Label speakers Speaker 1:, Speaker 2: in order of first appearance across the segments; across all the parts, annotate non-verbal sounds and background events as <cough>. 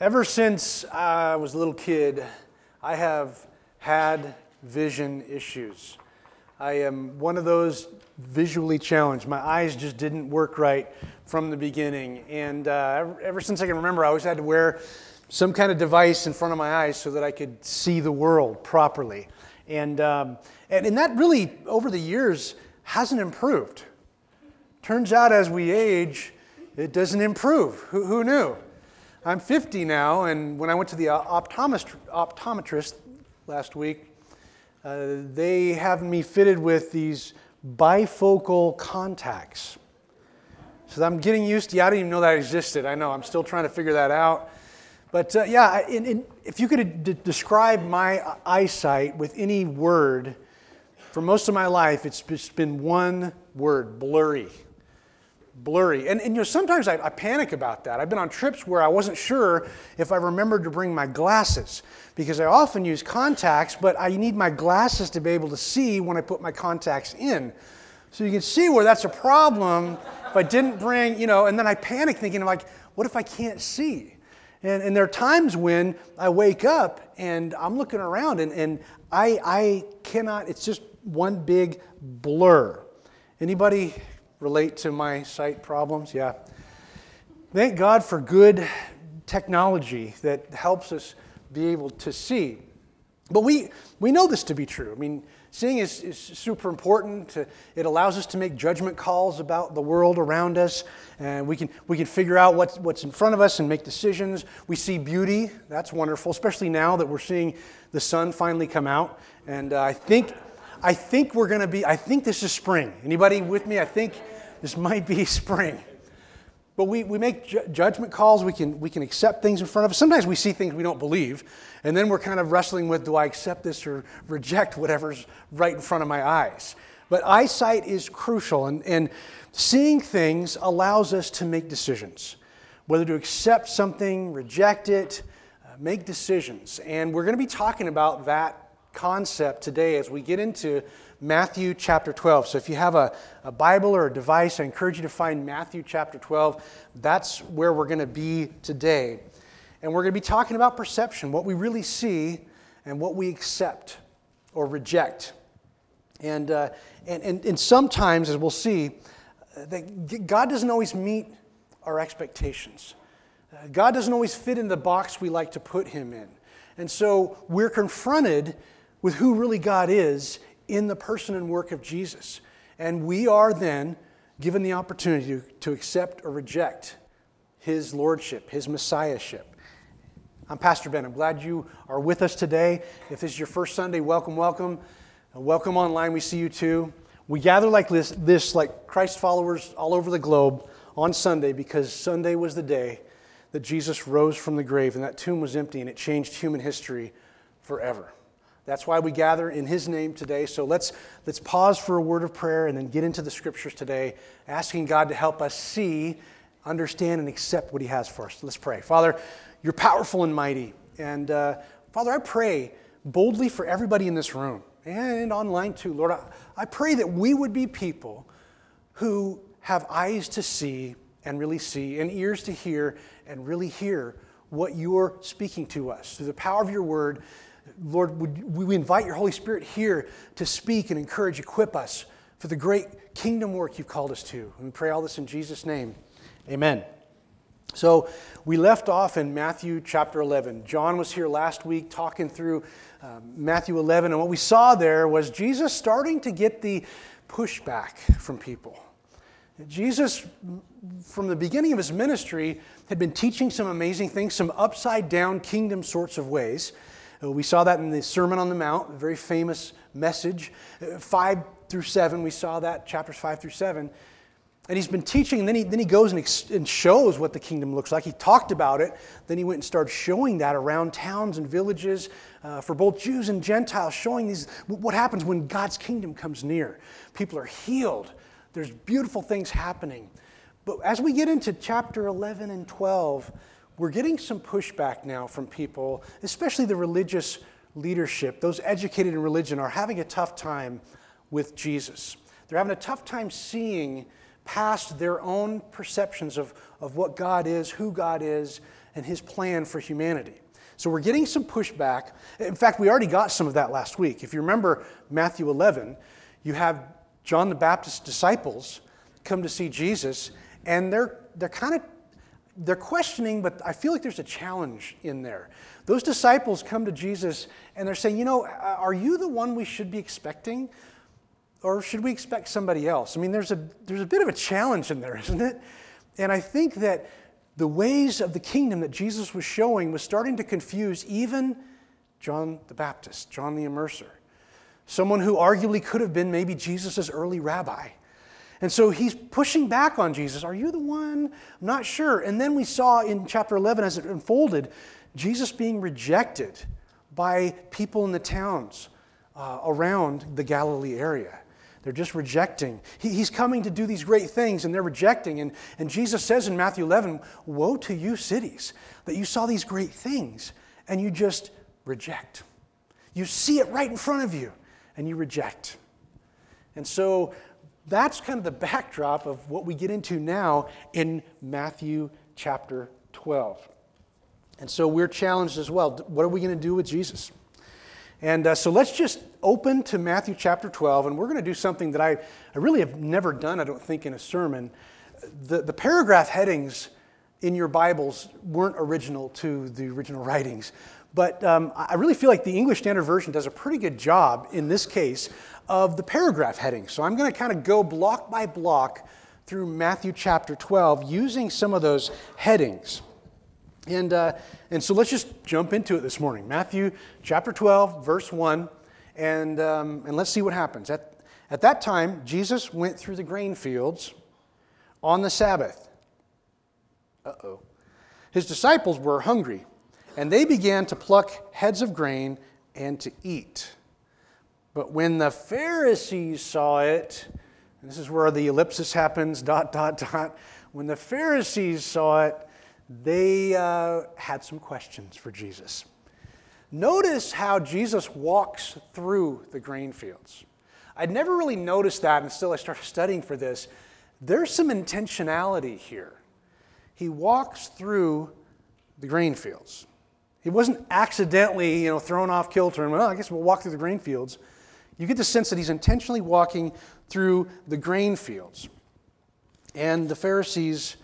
Speaker 1: Ever since I was a little kid, I have had vision issues. I am one of those visually challenged. My eyes just didn't work right from the beginning. And uh, ever since I can remember, I always had to wear some kind of device in front of my eyes so that I could see the world properly. And, um, and, and that really, over the years, hasn't improved. Turns out as we age, it doesn't improve. Who, who knew? I'm 50 now, and when I went to the optometrist, optometrist last week, uh, they have me fitted with these bifocal contacts. So I'm getting used to, yeah, I didn't even know that existed. I know, I'm still trying to figure that out. But uh, yeah, in, in, if you could d- describe my eyesight with any word, for most of my life, it's just been one word blurry blurry. And, and you know, sometimes I, I, panic about that. I've been on trips where I wasn't sure if I remembered to bring my glasses because I often use contacts, but I need my glasses to be able to see when I put my contacts in. So you can see where that's a problem if I didn't bring, you know, and then I panic thinking, like, what if I can't see? And, and there are times when I wake up and I'm looking around and, and I, I cannot, it's just one big blur. Anybody relate to my sight problems? Yeah. Thank God for good technology that helps us be able to see. But we, we know this to be true. I mean, seeing is, is super important. It allows us to make judgment calls about the world around us, and we can, we can figure out what's, what's in front of us and make decisions. We see beauty. That's wonderful, especially now that we're seeing the sun finally come out. And uh, I think I think we're going to be, I think this is spring. Anybody with me? I think this might be <laughs> spring. But we, we make ju- judgment calls. We can, we can accept things in front of us. Sometimes we see things we don't believe, and then we're kind of wrestling with do I accept this or reject whatever's right in front of my eyes? But eyesight is crucial, and, and seeing things allows us to make decisions, whether to accept something, reject it, uh, make decisions. And we're going to be talking about that concept today as we get into Matthew chapter 12. So if you have a, a Bible or a device, I encourage you to find Matthew chapter 12. That's where we're going to be today. And we're going to be talking about perception, what we really see and what we accept or reject. And, uh, and, and, and sometimes, as we'll see, uh, that God doesn't always meet our expectations. Uh, God doesn't always fit in the box we like to put him in. And so we're confronted with who really God is in the person and work of Jesus. And we are then given the opportunity to, accept or reject his lordship, his messiahship. I'm Pastor Ben. I'm glad you are with us today. If this is your first Sunday, welcome, welcome. Uh, welcome online. We see you too. We gather like this, this, like Christ followers all over the globe on Sunday because Sunday was the day that Jesus rose from the grave and that tomb was empty and it changed human history forever. That's why we gather in his name today. So let's, let's pause for a word of prayer and then get into the scriptures today, asking God to help us see, understand, and accept what he has for us. Let's pray. Father, you're powerful and mighty. And uh, Father, I pray boldly for everybody in this room and online too. Lord, I, I pray that we would be people who have eyes to see and really see, and ears to hear and really hear what you're speaking to us through the power of your word Lord, would we invite your Holy Spirit here to speak and encourage, equip us for the great kingdom work you've called us to. And we pray all this in Jesus' name. Amen. So we left off in Matthew chapter 11. John was here last week talking through uh, Matthew 11, and what we saw there was Jesus starting to get the pushback from people. Jesus, from the beginning of his ministry, had been teaching some amazing things, some upside down kingdom sorts of ways. Uh, we saw that in the Sermon on the Mount, a very famous message. Uh, five through seven, we saw that, chapters five through seven. And he's been teaching, and then he, then he goes and, ex- and shows what the kingdom looks like. He talked about it, then he went and started showing that around towns and villages uh, for both Jews and Gentiles, showing these, what happens when God's kingdom comes near. People are healed, there's beautiful things happening. But as we get into chapter 11 and 12, we're getting some pushback now from people, especially the religious leadership. Those educated in religion are having a tough time with Jesus. They're having a tough time seeing past their own perceptions of, of what God is, who God is, and his plan for humanity. So we're getting some pushback. In fact, we already got some of that last week. If you remember Matthew 11, you have John the Baptist's disciples come to see Jesus, and they're, they're kind of they're questioning, but I feel like there's a challenge in there. Those disciples come to Jesus and they're saying, You know, uh, are you the one we should be expecting? Or should we expect somebody else? I mean, there's a, there's a bit of a challenge in there, <laughs> isn't it? And I think that the ways of the kingdom that Jesus was showing was starting to confuse even John the Baptist, John the Immerser, someone who arguably could have been maybe Jesus' early rabbi. And so he's pushing back on Jesus. Are you the one? I'm not sure. And then we saw in chapter 11, as it unfolded, Jesus being rejected by people in the towns uh, around the Galilee area. They're just rejecting. He, he's coming to do these great things and they're rejecting. And, and Jesus says in Matthew 11, Woe to you, cities, that you saw these great things and you just reject. You see it right in front of you and you reject. And so that's kind of the backdrop of what we get into now in Matthew chapter 12. And so we're challenged as well. What are we going to do with Jesus? And uh, so let's just open to Matthew chapter 12, and we're going to do something that I, I really have never done, I don't think, in a sermon. The, the paragraph headings in your Bibles weren't original to the original writings, but um, I really feel like the English Standard Version does a pretty good job in this case of the paragraph headings. So I'm going to kind of go block by block through Matthew chapter 12 using some of those headings. And, uh, and so let's just jump into it this morning. Matthew chapter 12, verse 1, and, um, and let's see what happens. At, at that time, Jesus went through the grain fields on the Sabbath. Uh oh. His disciples were hungry, and they began to pluck heads of grain and to eat. But when the Pharisees saw it, this is where the ellipsis happens, <laughs> dot, dot, dot. When the Pharisees saw it, they uh, had some questions for Jesus. Notice how Jesus walks through the grain fields. I'd never really noticed that until I started studying for this. There's some intentionality here. He walks through the grain fields. He wasn't accidentally, you know, thrown off kilter and, well, I guess we'll walk through the grain fields. You get the sense that he's intentionally walking through the grain fields. And the Pharisees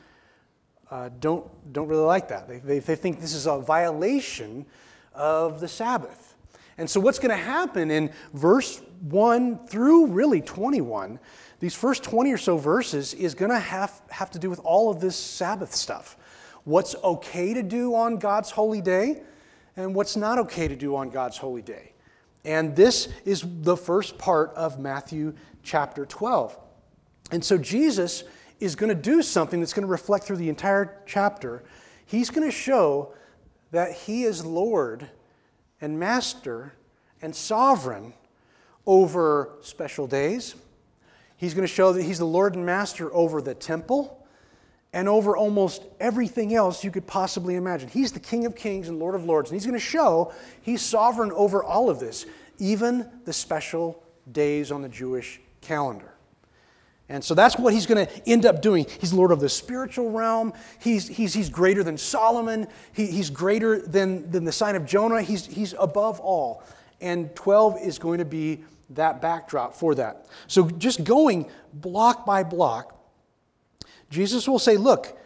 Speaker 1: uh, don't, don't really like that. They, they, they think this is a violation of the Sabbath. And so, what's going to happen in verse 1 through really 21, these first 20 or so verses, is going to have, have to do with all of this Sabbath stuff. What's okay to do on God's holy day, and what's not okay to do on God's holy day. And this is the first part of Matthew chapter 12. And so, Jesus is going to do something that's going to reflect through the entire chapter. He's going to show that he is Lord and Master and sovereign over special days. He's going to show that he's the Lord and Master over the temple and over almost everything else you could possibly imagine. He's the King of Kings and Lord of Lords, and he's going to show he's sovereign over all of this, even the special days on the Jewish calendar. And so that's what he's going to end up doing. He's Lord of the spiritual realm. He's, he's, he's greater than Solomon. He, he's greater than, than the sign of Jonah. He's, he's above all. And 12 is going to be that backdrop for that. So just going block by block, Jesus will say, Look,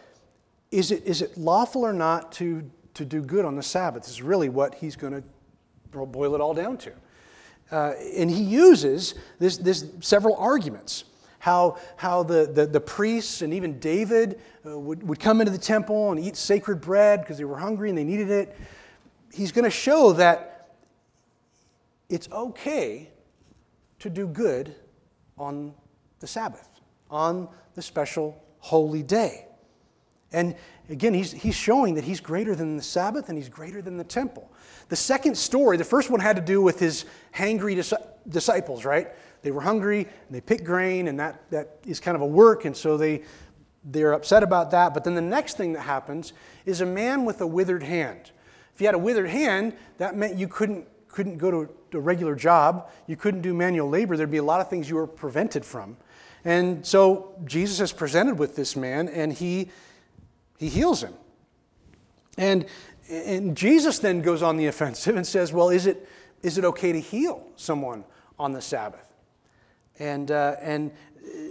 Speaker 1: is it, is it lawful or not to, to do good on the Sabbath? This is really what he's going to boil it all down to. Uh, and he uses this, this several arguments how, how the, the, the priests and even David uh, would, would come into the temple and eat sacred bread because they were hungry and they needed it. He's going to show that it's okay to do good on the Sabbath, on the special holy day. And again, he's, he's showing that he's greater than the Sabbath and he's greater than the temple. The second story, the first one had to do with his hangry dis- disciples, right? they were hungry and they picked grain, and that, that is kind of a work, and so they, they're upset about that. But then the next thing that happens is a man with a withered hand. If you had a withered hand, that meant you couldn't, couldn't go to a regular job, you couldn't do manual labor, there'd be a lot of things you were prevented from. And so Jesus is presented with this man, and he, he heals him. And, and Jesus then goes on the offensive and says, Well, is it, is it okay to heal someone on the Sabbath? And, uh, and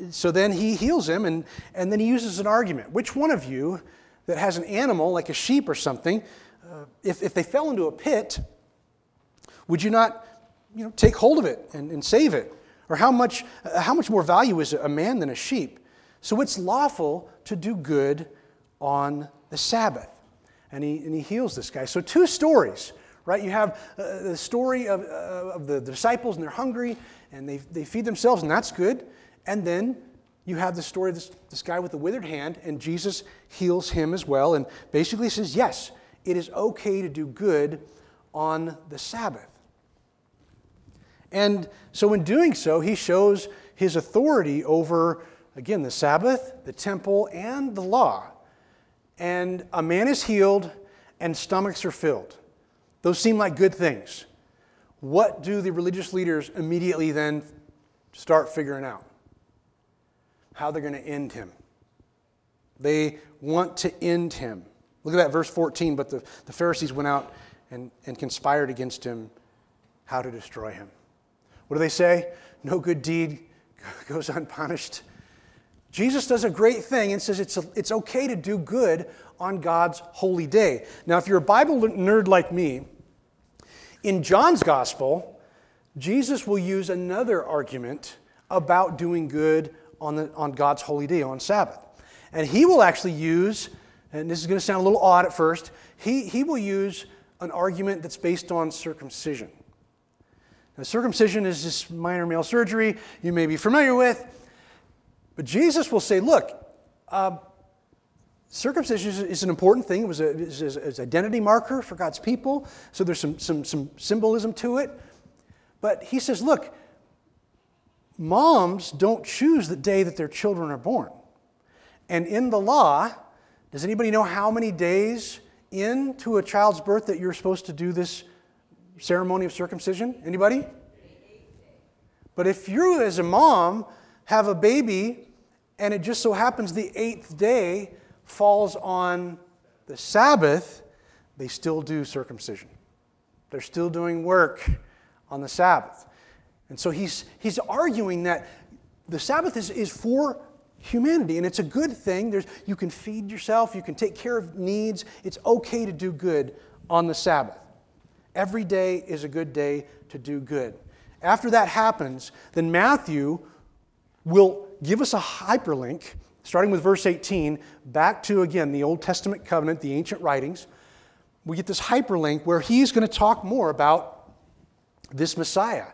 Speaker 1: so then he heals him, and, and then he uses an argument. Which one of you that has an animal, like a sheep or something, uh, if, if they fell into a pit, would you not you know, take hold of it and, and save it? Or how much, uh, how much more value is a man than a sheep? So it's lawful to do good on the Sabbath. And he, and he heals this guy. So, two stories, right? You have uh, the story of, uh, of the, disciples, and they're hungry, and they, they feed themselves, and that's good. And then you have the story of this, this guy with the withered hand, and Jesus heals him as well, and basically says, yes, it is okay to do good on the Sabbath. And so, in doing so, he shows his authority over, again, the Sabbath, the temple, and the law. And a man is healed, and stomachs are filled. Those seem like good things. What do the religious leaders immediately then start figuring out? How they're going to end him. They want to end him. Look at that, verse 14. But the, the Pharisees went out and, and conspired against him how to destroy him. What do they say? No good deed <laughs> goes unpunished. Jesus does a great thing and says it's, a, it's okay to do good on God's holy day. Now, if you're a Bible nerd like me, in John's gospel, Jesus will use another argument about doing good on, the, on God's holy day, on Sabbath. And he will actually use, and this is going to sound a little odd at first, he, he will use an argument that's based on circumcision. Now, circumcision is this minor male surgery you may be familiar with, but Jesus will say, look, uh, circumcision is an important thing. It was an identity marker for God's people, so there's some, some, some symbolism to it. But he says, look, moms don't choose the day that their children are born. And in the law, does anybody know how many days into a child's birth that you're supposed to do this ceremony of circumcision? Anybody? But if you, as a mom, have a baby and it just so happens the eighth day falls on the Sabbath, they still do circumcision. They're still doing work on the Sabbath. And so he's, he's arguing that the Sabbath is, is for humanity, and it's a good thing. There's, you can feed yourself, you can take care of needs. It's okay to do good on the Sabbath. Every day is a good day to do good. After that happens, then Matthew will give us a hyperlink, starting with verse 18, back to, again, the Old Testament covenant, the ancient writings. We get this hyperlink where he's going to talk more about this Messiah.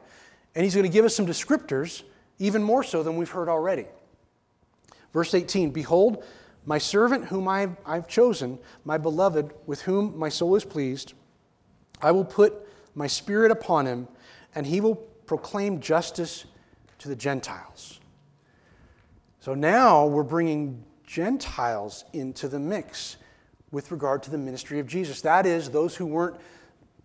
Speaker 1: And he's going to give us some descriptors, even more so than we've heard already. Verse 18 Behold, my servant whom I've, chosen, my beloved, with whom my soul is pleased, I will put my spirit upon him, and he will proclaim justice to the Gentiles. So now we're bringing Gentiles into the mix with regard to the ministry of Jesus. That is, those who weren't,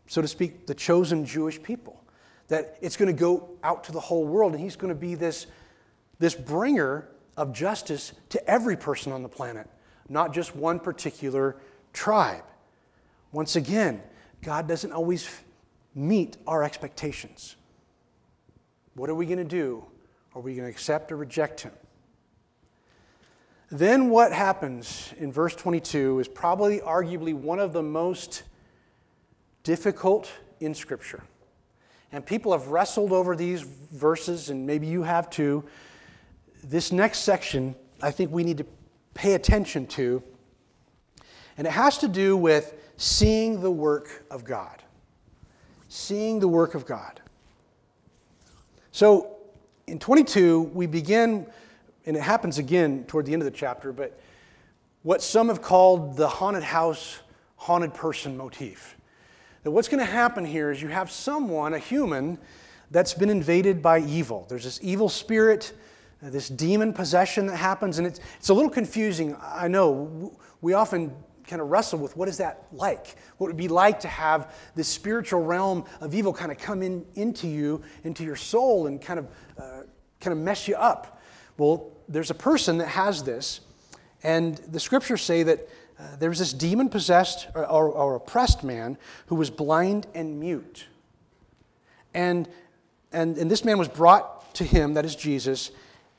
Speaker 1: so to speak, the chosen Jewish people. That it's going to go out to the whole world, and he's going to be this, this bringer of justice to every person on the planet, not just one particular tribe. Once again, God doesn't always meet our expectations. What are we going to do? Are we going to accept or reject him? Then what happens in verse 22 is probably arguably one of the most difficult in Scripture. And people have wrestled over these verses, and maybe you have too, this next section, I think we need to pay attention to. And it has to do with seeing the work of God. Seeing the work of God. So in 22, we begin, and it happens again toward the end of the chapter, but what some have called the haunted house, haunted person motif. That what's going to happen here is you have someone, a human, that's been invaded by evil. There's this evil spirit this demon possession that happens, and it's, it's a little confusing. I know we often kind of wrestle with what is that like? What would it be like to have this spiritual realm of evil kind of come in into you, into your soul, and kind of uh, kind of mess you up? Well, there's a person that has this, and the scriptures say that uh, there was this demon possessed or, or, or oppressed man who was blind and mute. And, and, and this man was brought to him, that is Jesus,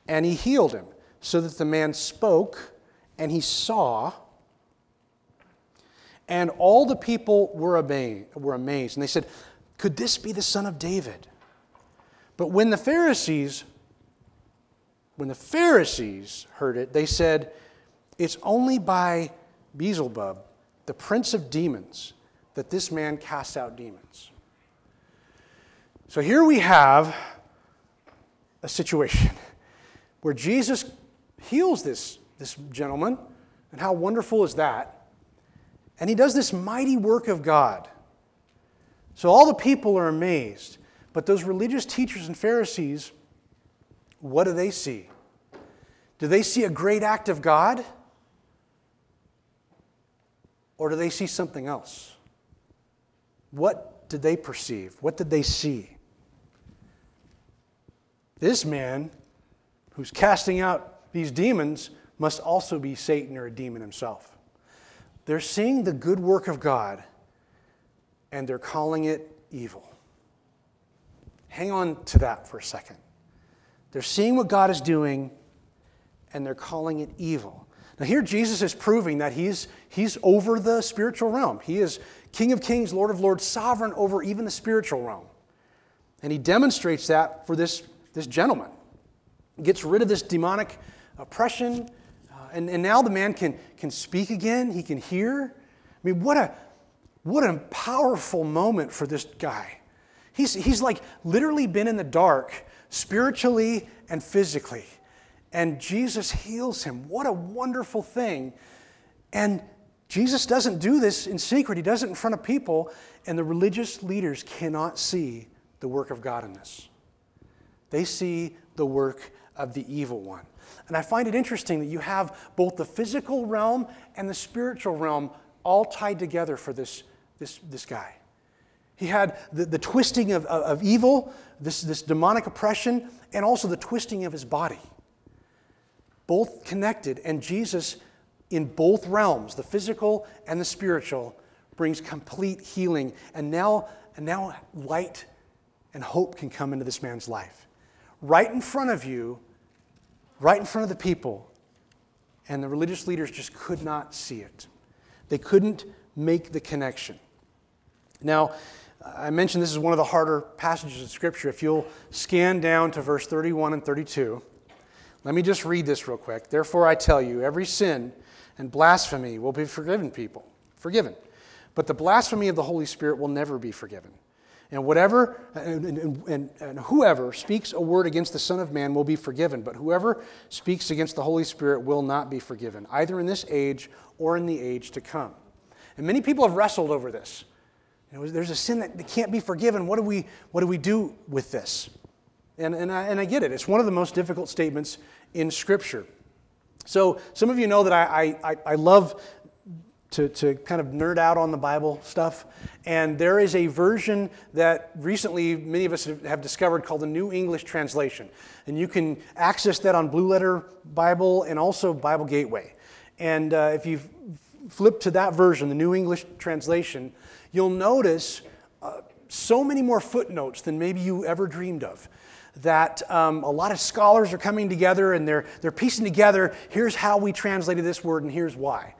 Speaker 1: and he healed him, so that the man spoke and he saw. And all the people were amazed, were amazed. And they said, Could this be the son of David? But when the Pharisees, when the Pharisees heard it, they said, It's only by Beelzebub, the prince of demons, that this man casts out demons. So here we have a situation where Jesus heals this, this gentleman, and how wonderful is that? And he does this mighty work of God. So all the people are amazed. But those religious teachers and Pharisees, what do they see? Do they see a great act of God? Or do they see something else? What did they perceive? What did they see? This man who's casting out these demons must also be Satan or a demon himself. They're seeing the good work of God and they're calling it evil. Hang on to that for a second. They're seeing what God is doing and they're calling it evil. Now, here Jesus is proving that he's, he's over the spiritual realm. He is King of kings, Lord of lords, sovereign over even the spiritual realm. And he demonstrates that for this, this gentleman. He gets rid of this demonic oppression, and, and now the man can, can speak again, he can hear. I mean, what a, what a powerful moment for this guy. He's, he's like literally been in the dark spiritually and physically and Jesus heals him. What a wonderful thing. And Jesus doesn't do this in secret, he does it in front of people, and the religious leaders cannot see the work of God in this. They see the work of the evil one. And I find it interesting that you have both the physical realm and the spiritual realm all tied together for this, this, this guy. He had the, the twisting of, of, of evil, this, this demonic oppression, and also the twisting of his body both connected. And Jesus, in both realms, the physical and the spiritual, brings complete healing. And now, and now light and hope can come into this man's life. Right in front of you, right in front of the people. And the religious leaders just could not see it. They couldn't make the connection. Now, I mentioned this is one of the harder passages of Scripture. If you'll scan down to verse 31 and 32, let me just read this real quick. Therefore, I tell you, every sin and blasphemy will be forgiven people, forgiven. But the blasphemy of the Holy Spirit will never be forgiven. And whatever and, and, and, and, whoever speaks a word against the Son of Man will be forgiven, but whoever speaks against the Holy Spirit will not be forgiven, either in this age or in the age to come. And many people have wrestled over this. You know, there's a sin that can't be forgiven. What do we, what do, we do with this? And, and, I, and I get it. It's one of the most difficult statements in Scripture. So, some of you know that I, I, I love to, to kind of nerd out on the Bible stuff. And there is a version that recently many of us have discovered called the New English Translation. And you can access that on Blue Letter Bible and also Bible Gateway. And uh, if you flip to that version, the New English Translation, you'll notice uh, so many more footnotes than maybe you ever dreamed of that um, a lot of scholars are coming together and they're, they're piecing together here's how we translated this word and here's why.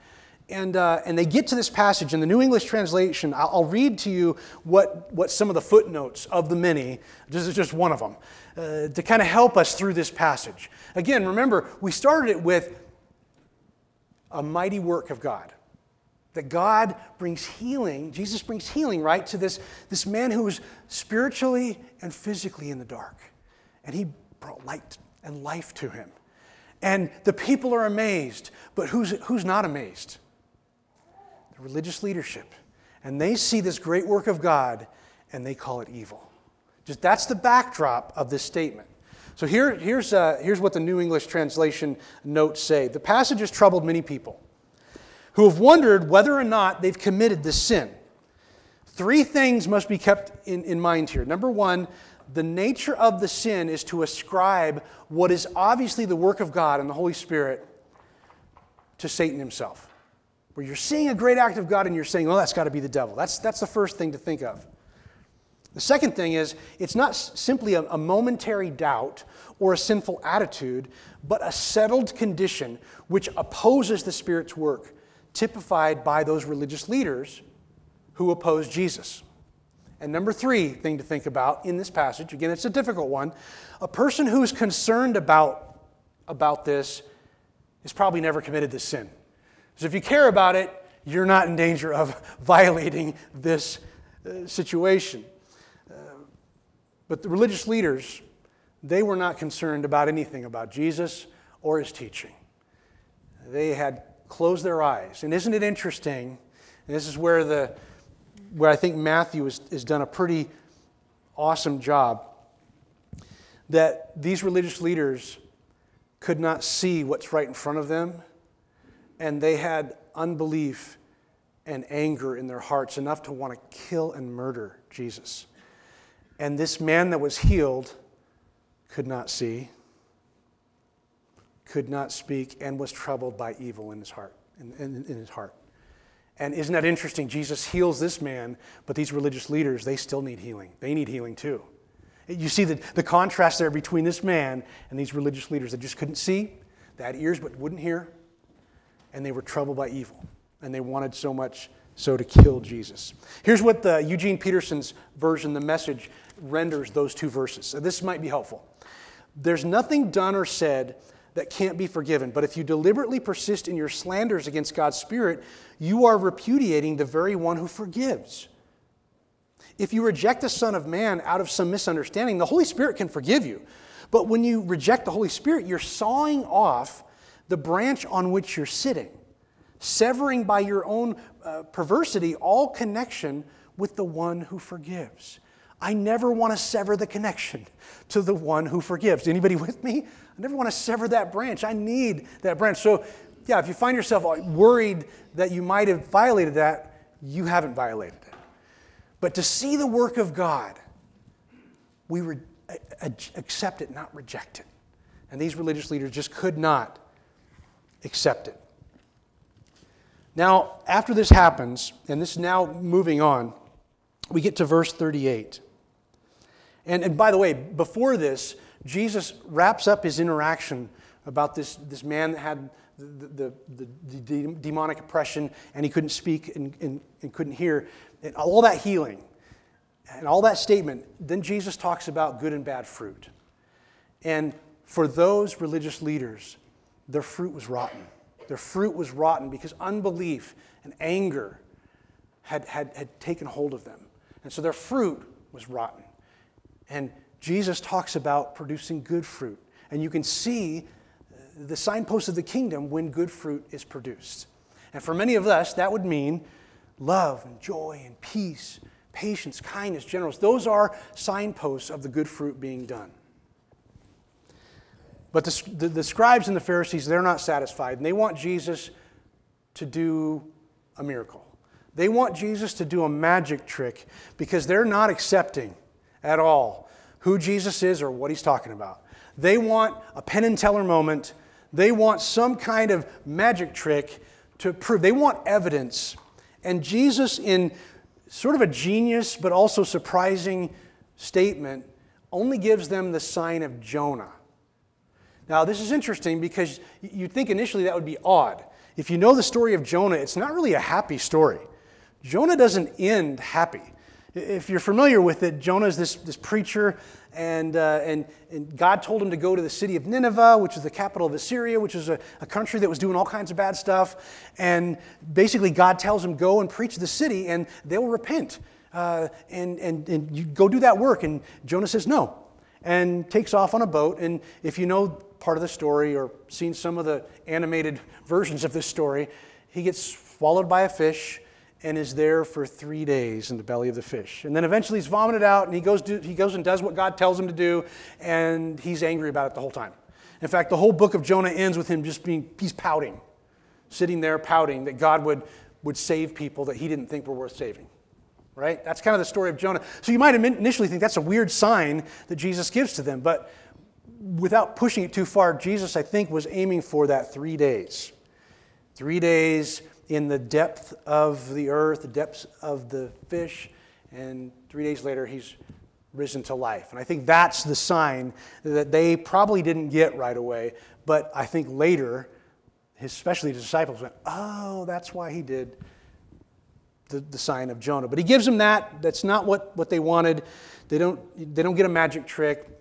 Speaker 1: And, uh, and they get to this passage in the New English translation. I'll, I'll, read to you what, what some of the footnotes of the many, this is just one of them, uh, to kind of help us through this passage. Again, remember, we started it with a mighty work of God. That God brings healing, Jesus brings healing, right, to this, this man who was spiritually and physically in the dark and he brought light and life to him. And the people are amazed, but who's, who's not amazed? Religious leadership. And they see this great work of God and they call it evil. Just that's the backdrop of this statement. So here, here's, uh, here's what the New English translation notes say The passage has troubled many people who have wondered whether or not they've committed this sin. Three things must be kept in, in mind here. Number one, the nature of the sin is to ascribe what is obviously the work of God and the Holy Spirit to Satan himself. Where you're seeing a great act of God and you're saying, well, that's got to be the devil. That's, that's the first thing to think of. The second thing is, it's not simply a, a momentary doubt or a sinful attitude, but a settled condition which opposes the Spirit's work, typified by those religious leaders who oppose Jesus. And number three thing to think about in this passage, again, it's a difficult one. A person who is concerned about, about this is probably never committed this sin. Because if you care about it, you're not in danger of <laughs> violating this uh, situation. Uh, but the religious leaders, they were not concerned about anything about Jesus or his teaching. They had closed their eyes. And isn't it interesting? And this is where the where I think Matthew has, has done a pretty awesome job, that these religious leaders could not see what's right in front of them, and they had unbelief and anger in their hearts enough to want to kill and murder Jesus. And this man that was healed could not see, could not speak, and was troubled by evil in his heart. In, in, in his heart. And isn't that interesting? Jesus heals this man, but these religious leaders, they still need healing. They need healing too. You see the, the contrast there between this man and these religious leaders that just couldn't see, had ears but wouldn't hear, and they were troubled by evil. And they wanted so much so to kill Jesus. Here's what the Eugene Peterson's version, the message, renders those two verses. So this might be helpful. There's nothing done or said that can't be forgiven. But if you deliberately persist in your slanders against God's Spirit, you are repudiating the very one who forgives. If you reject the Son of Man out of some misunderstanding, the Holy Spirit can forgive you. But when you reject the Holy Spirit, you're sawing off the branch on which you're sitting, severing by your own uh, perversity all connection with the one who forgives. I never want to sever the connection to the one who forgives. Anybody <laughs> with me? I never want to sever that branch. I need that branch. So, yeah, if you find yourself worried that you might have violated that, you haven't violated it. But to see the work of God, we re- accept it, not reject it. And these religious leaders just could not accept it. Now, after this happens, and this is now moving on, we get to verse 38. And, and by the way, before this, Jesus wraps up his interaction about this, this man that had the, the, the, the demonic oppression and he couldn't speak and, and, and couldn't hear, and all that healing and all that statement. Then Jesus talks about good and bad fruit. And for those religious leaders, their fruit was rotten. Their fruit was rotten because unbelief and anger had, had, had taken hold of them. And so their fruit was rotten. And Jesus talks about producing good fruit. And you can see the signpost of the kingdom when good fruit is produced. And for many of us, that would mean love and joy and peace, patience, kindness, generous. Those are signposts of the good fruit being done. But the, the, the, scribes and the Pharisees, they're not satisfied, and they want Jesus to do a miracle. They want Jesus to do a magic trick because they're not accepting at all who Jesus is or what he's talking about. They want a Penn and Teller moment. They want some kind of magic trick to prove. They want evidence. And Jesus, in sort of a genius but also surprising statement, only gives them the sign of Jonah. Now, this is interesting because you'd think initially that would be odd. If you know the story of Jonah, it's not really a happy story. Jonah doesn't end happy. If you're familiar with it, Jonah is this, this preacher, and, uh, and, and God told him to go to the city of Nineveh, which is the capital of Assyria, which is a, a country that was doing all kinds of bad stuff. And basically, God tells him, Go and preach the city, and they'll repent. Uh, and, and, and you go do that work. And Jonah says, No, and takes off on a boat. And if you know part of the story or seen some of the animated <laughs> versions of this story, he gets swallowed by a fish and is there for three days in the belly of the fish. And then eventually he's vomited out and he goes, do, he goes and does what God tells him to do, and he's angry about it the whole time. In fact, the whole book of Jonah ends with him just being, he's pouting, sitting there pouting that God would, would save people that he didn't think were worth saving. Right? That's kind of the story of Jonah. So you might initially think that's a weird sign that Jesus gives to them, but without pushing it too far, Jesus, I think, was aiming for that three days. Three days in the depth of the earth, the depths of the fish, and three days later, he's risen to life. And I think that's the sign that they probably didn't get right away, but I think later, especially the disciples went, oh, that's why he did the, the sign of Jonah. But he gives them that. That's not what, what they wanted. They don't, they don't get a magic trick.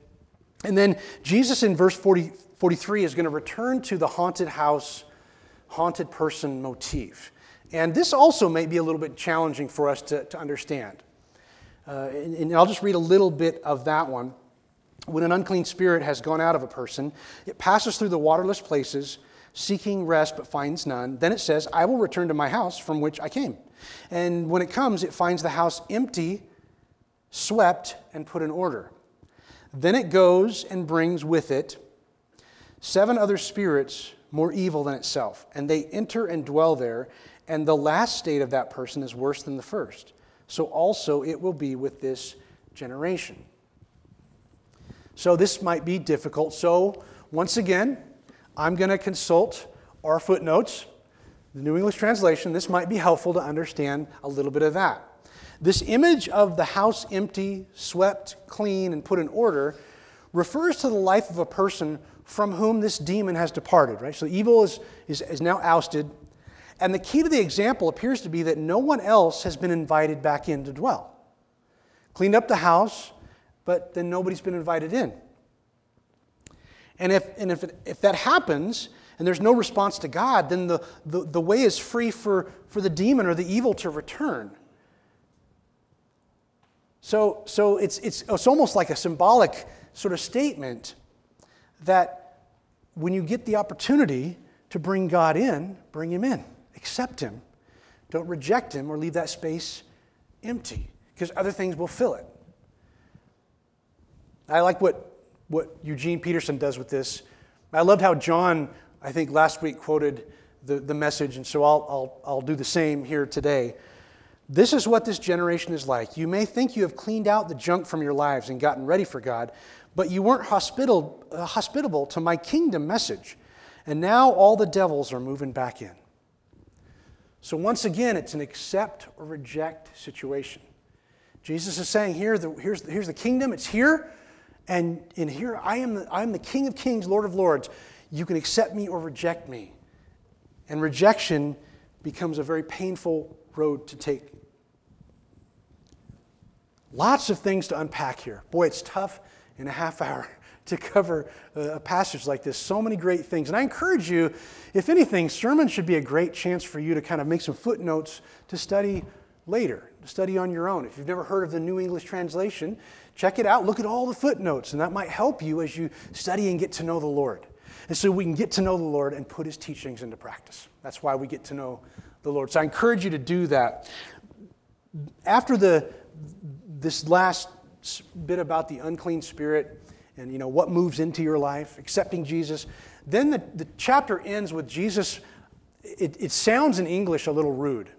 Speaker 1: And then Jesus in verse 40, 43 is going to return to the haunted house, haunted person motif. And this also may be a little bit challenging for us to, to understand. Uh, and, and I'll just read a little bit of that one. When an unclean spirit has gone out of a person, it passes through the waterless places, seeking rest but finds none. Then it says, I will return to my house from which I came. And when it comes, it finds the house empty, swept, and put in order. Then it goes and brings with it seven other spirits more evil than itself, and they enter and dwell there, and the last state of that person is worse than the first so also it will be with this generation. So this might be difficult. So once again, I'm going to consult our footnotes, the New English translation. This might be helpful to understand a little bit of that. This image of the house empty, swept, clean, and put in order refers to the life of a person from whom this demon has departed, right? So evil is, is, is now ousted, and the key to the example appears to be that no one else has been invited back in to dwell. Cleaned up the house, but then nobody's been invited in. And if, and if, it, if that happens, and there's no response to God, then the, the, the way is free for, for the demon or the evil to return. So, so it's, it's, it's almost like a symbolic sort of statement that when you get the opportunity to bring God in, bring Him in. Accept Him. Don't reject Him or leave that space empty because other things will fill it. I like what, what Eugene Peterson does with this. I loved how John, I think, last week quoted the, the message, and so I'll, I'll, I'll do the same here today. This is what this generation is like. You may think you have cleaned out the junk from your lives and gotten ready for God, but you weren't hospitable, uh, hospitable to my kingdom message. And now all the devils are moving back in. So, once again, it's an accept or reject situation. Jesus is saying here, the, here's, here's the kingdom, it's here, and in here I am, the, I am the King of Kings, Lord of Lords. You can accept me or reject me. And rejection becomes a very painful road to take. Lots of things to unpack here. Boy, it's tough in a half hour <laughs> to cover a passage like this. So many great things. And I encourage you, if anything, sermon should be a great chance for you to kind of make some footnotes to study later, to study on your own. If you've never heard of the New English Translation, check it out. Look at all the footnotes, and that might help you as you study and get to know the Lord. And so we can get to know the Lord and put his teachings into practice. That's why we get to know the Lord. So I encourage you to do that. After the this last bit about the unclean spirit, and you know what moves into your life, accepting Jesus. Then the, the chapter ends with Jesus. It, it sounds in English a little rude.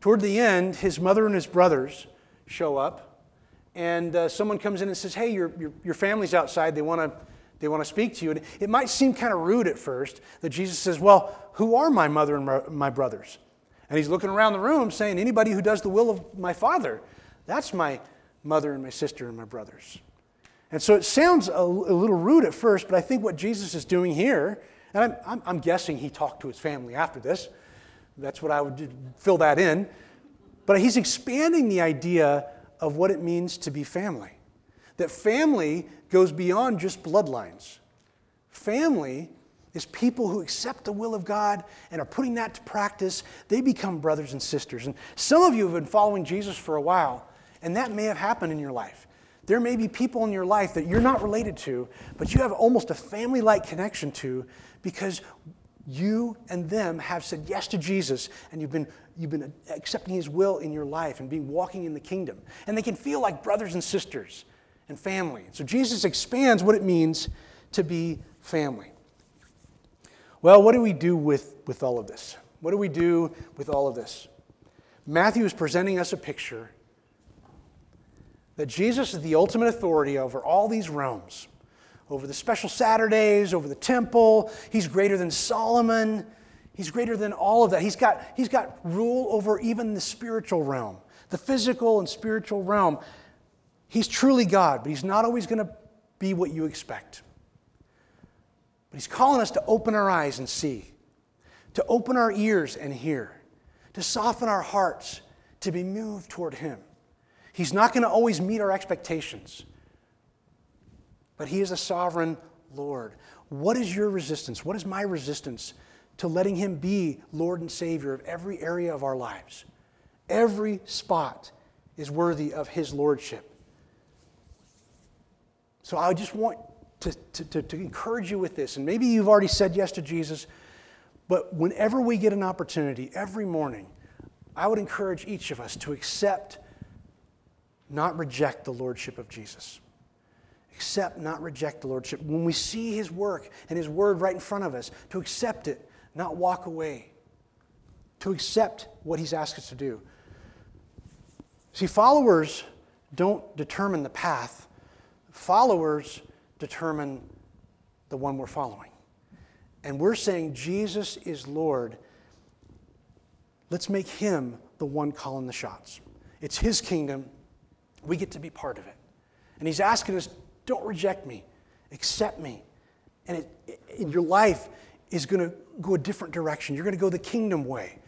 Speaker 1: Toward the end, his mother and his brothers show up, and uh, someone comes in and says, Hey, your, your, your family's outside. They want to they want to speak to you. And it might seem kind of rude at first that Jesus says, Well, who are my mother and my, my brothers? And he's looking around the room saying, Anybody who does the will of my Father, that's my mother and my sister and my brothers. And so it sounds a, a, little rude at first, but I think what Jesus is doing here, and I'm, I'm, I'm guessing he talked to his family after this. That's what I would fill that in. But he's expanding the idea of what it means to be family. That family goes beyond just bloodlines. Family is people who accept the will of God and are putting that to practice. They become brothers and sisters. And some of you have been following Jesus for a while, and that may have happened in your life. There may be people in your life that you're not related to, but you have almost a family like connection to because you and them have said yes to Jesus and you've been, you've been accepting his will in your life and being walking in the kingdom. And they can feel like brothers and sisters and family. So Jesus expands what it means to be family. Well, what do we do with, with all of this? What do we do with all of this? Matthew is presenting us a picture that Jesus is the ultimate authority over all these realms, over the special Saturdays, over the temple. He's greater than Solomon. He's greater than all of that. He's got, he's got rule over even the spiritual realm, the physical and spiritual realm. He's truly God, but He's not always going to be what you expect. But He's calling us to open our eyes and see, to open our ears and hear, to soften our hearts, to be moved toward Him. He's not going to always meet our expectations, but He is a sovereign Lord. What is your resistance? What is my resistance to letting Him be Lord and Savior of every area of our lives? Every spot is worthy of His Lordship. So I just want to, to, to, to, encourage you with this. And maybe you've already said yes to Jesus, but whenever we get an opportunity, every morning, I would encourage each of us to accept, not reject the Lordship of Jesus. Accept, not reject the Lordship. When we see His work and His word right in front of us, to accept it, not walk away. To accept what He's asked us to do. See, followers don't determine the path, followers determine the one we're following. And we're saying Jesus is Lord. Let's make him the one calling the shots. It's his kingdom. We get to be part of it. And he's asking us don't reject me, accept me. And it, it, your life is going to go a different direction. You're going to go the kingdom way.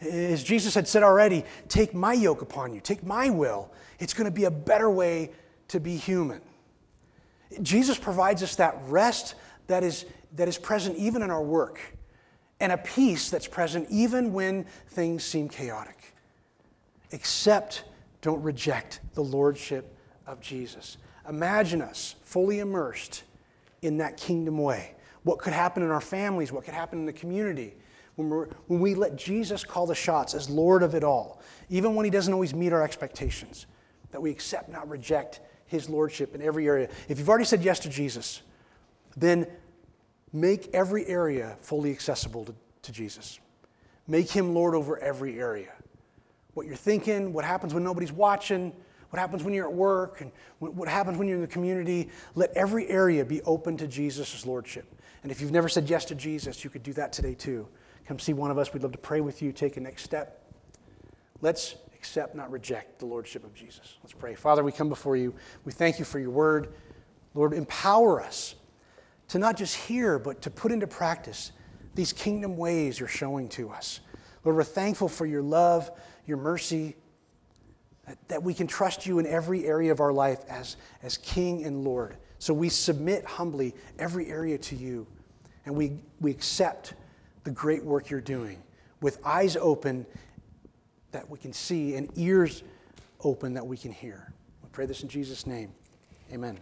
Speaker 1: As Jesus had said already, take my yoke upon you, take my will. It's going to be a better way to be human. Jesus provides us that rest that is, that is present even in our work, and a peace that's present even when things seem chaotic. Accept, don't reject the lordship of Jesus. Imagine us fully immersed in that kingdom way. What could happen in our families, what could happen in the community when, we when we let Jesus call the shots as Lord of it all, even when He doesn't always meet our expectations, that we accept, not reject his lordship in every area. If you've already said yes to Jesus, then make every area fully accessible to, to Jesus. Make him Lord over every area. What you're thinking, what happens when nobody's watching, what happens when you're at work, and what happens when you're in the community. Let every area be open to Jesus' Lordship. And if you've never said yes to Jesus, you could do that today too. Come see one of us. We'd love to pray with you, take a next step. Let's accept, not reject the Lordship of Jesus. Let's pray. Father, we come before you. We thank you for your word. Lord, empower us to not just hear, but to put into practice these kingdom ways you're showing to us. Lord, we're thankful for your love, your mercy, that, that we can trust you in every area of our life as, as King and Lord. So we submit humbly every area to you, and we, we accept the great work you're doing with eyes open that we can see and ears open that we can hear. We pray this in Jesus' name. Amen.